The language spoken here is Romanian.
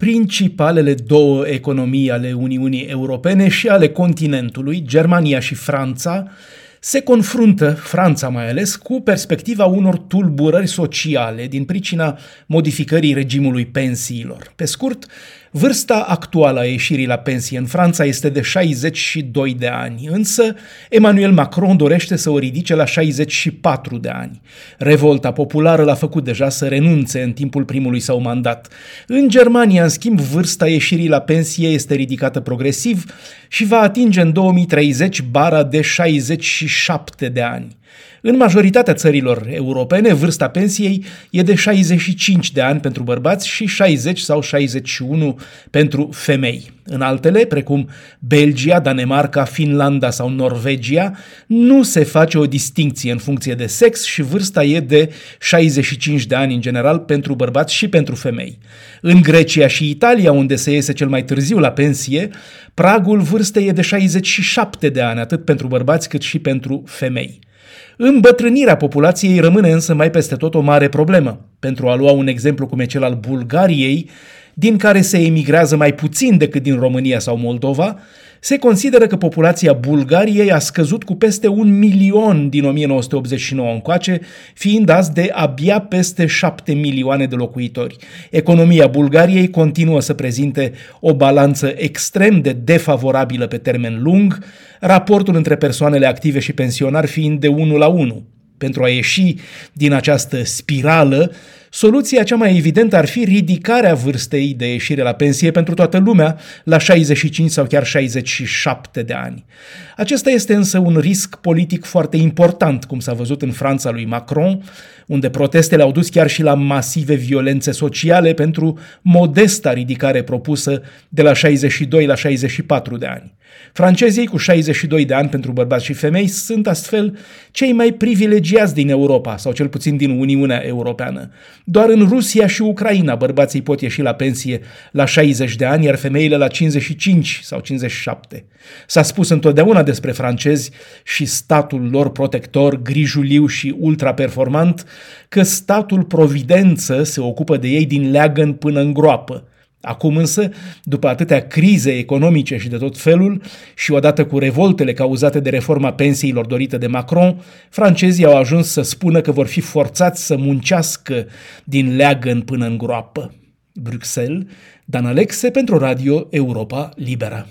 Principalele două economii ale Uniunii Europene și ale continentului, Germania și Franța, se confruntă, Franța mai ales, cu perspectiva unor tulburări sociale din pricina modificării regimului pensiilor. Pe scurt, Vârsta actuală a ieșirii la pensie în Franța este de 62 de ani, însă Emmanuel Macron dorește să o ridice la 64 de ani. Revolta populară l-a făcut deja să renunțe în timpul primului său mandat. În Germania, în schimb, vârsta ieșirii la pensie este ridicată progresiv și va atinge în 2030 bara de 67 de ani. În majoritatea țărilor europene, vârsta pensiei e de 65 de ani pentru bărbați și 60 sau 61 pentru femei. În altele, precum Belgia, Danemarca, Finlanda sau Norvegia, nu se face o distinție în funcție de sex și vârsta e de 65 de ani în general pentru bărbați și pentru femei. În Grecia și Italia, unde se iese cel mai târziu la pensie, pragul vârstei e de 67 de ani, atât pentru bărbați cât și pentru femei. Îmbătrânirea populației rămâne însă mai peste tot o mare problemă. Pentru a lua un exemplu cum e cel al Bulgariei, din care se emigrează mai puțin decât din România sau Moldova, se consideră că populația Bulgariei a scăzut cu peste un milion din 1989 încoace, fiind azi de abia peste șapte milioane de locuitori. Economia Bulgariei continuă să prezinte o balanță extrem de defavorabilă pe termen lung, raportul între persoanele active și pensionari fiind de 1 la 1. Pentru a ieși din această spirală, Soluția cea mai evidentă ar fi ridicarea vârstei de ieșire la pensie pentru toată lumea la 65 sau chiar 67 de ani. Acesta este însă un risc politic foarte important, cum s-a văzut în Franța lui Macron, unde protestele au dus chiar și la masive violențe sociale pentru modesta ridicare propusă de la 62 la 64 de ani. Francezii cu 62 de ani pentru bărbați și femei sunt astfel cei mai privilegiați din Europa, sau cel puțin din Uniunea Europeană. Doar în Rusia și Ucraina bărbații pot ieși la pensie la 60 de ani, iar femeile la 55 sau 57. S-a spus întotdeauna despre francezi și statul lor protector, grijuliu și ultraperformant, că statul providență se ocupă de ei din leagăn până în groapă. Acum însă, după atâtea crize economice și de tot felul, și odată cu revoltele cauzate de reforma pensiilor dorită de Macron, francezii au ajuns să spună că vor fi forțați să muncească din leagăn până în groapă. Bruxelles, Dan Alexe pentru Radio Europa Liberă.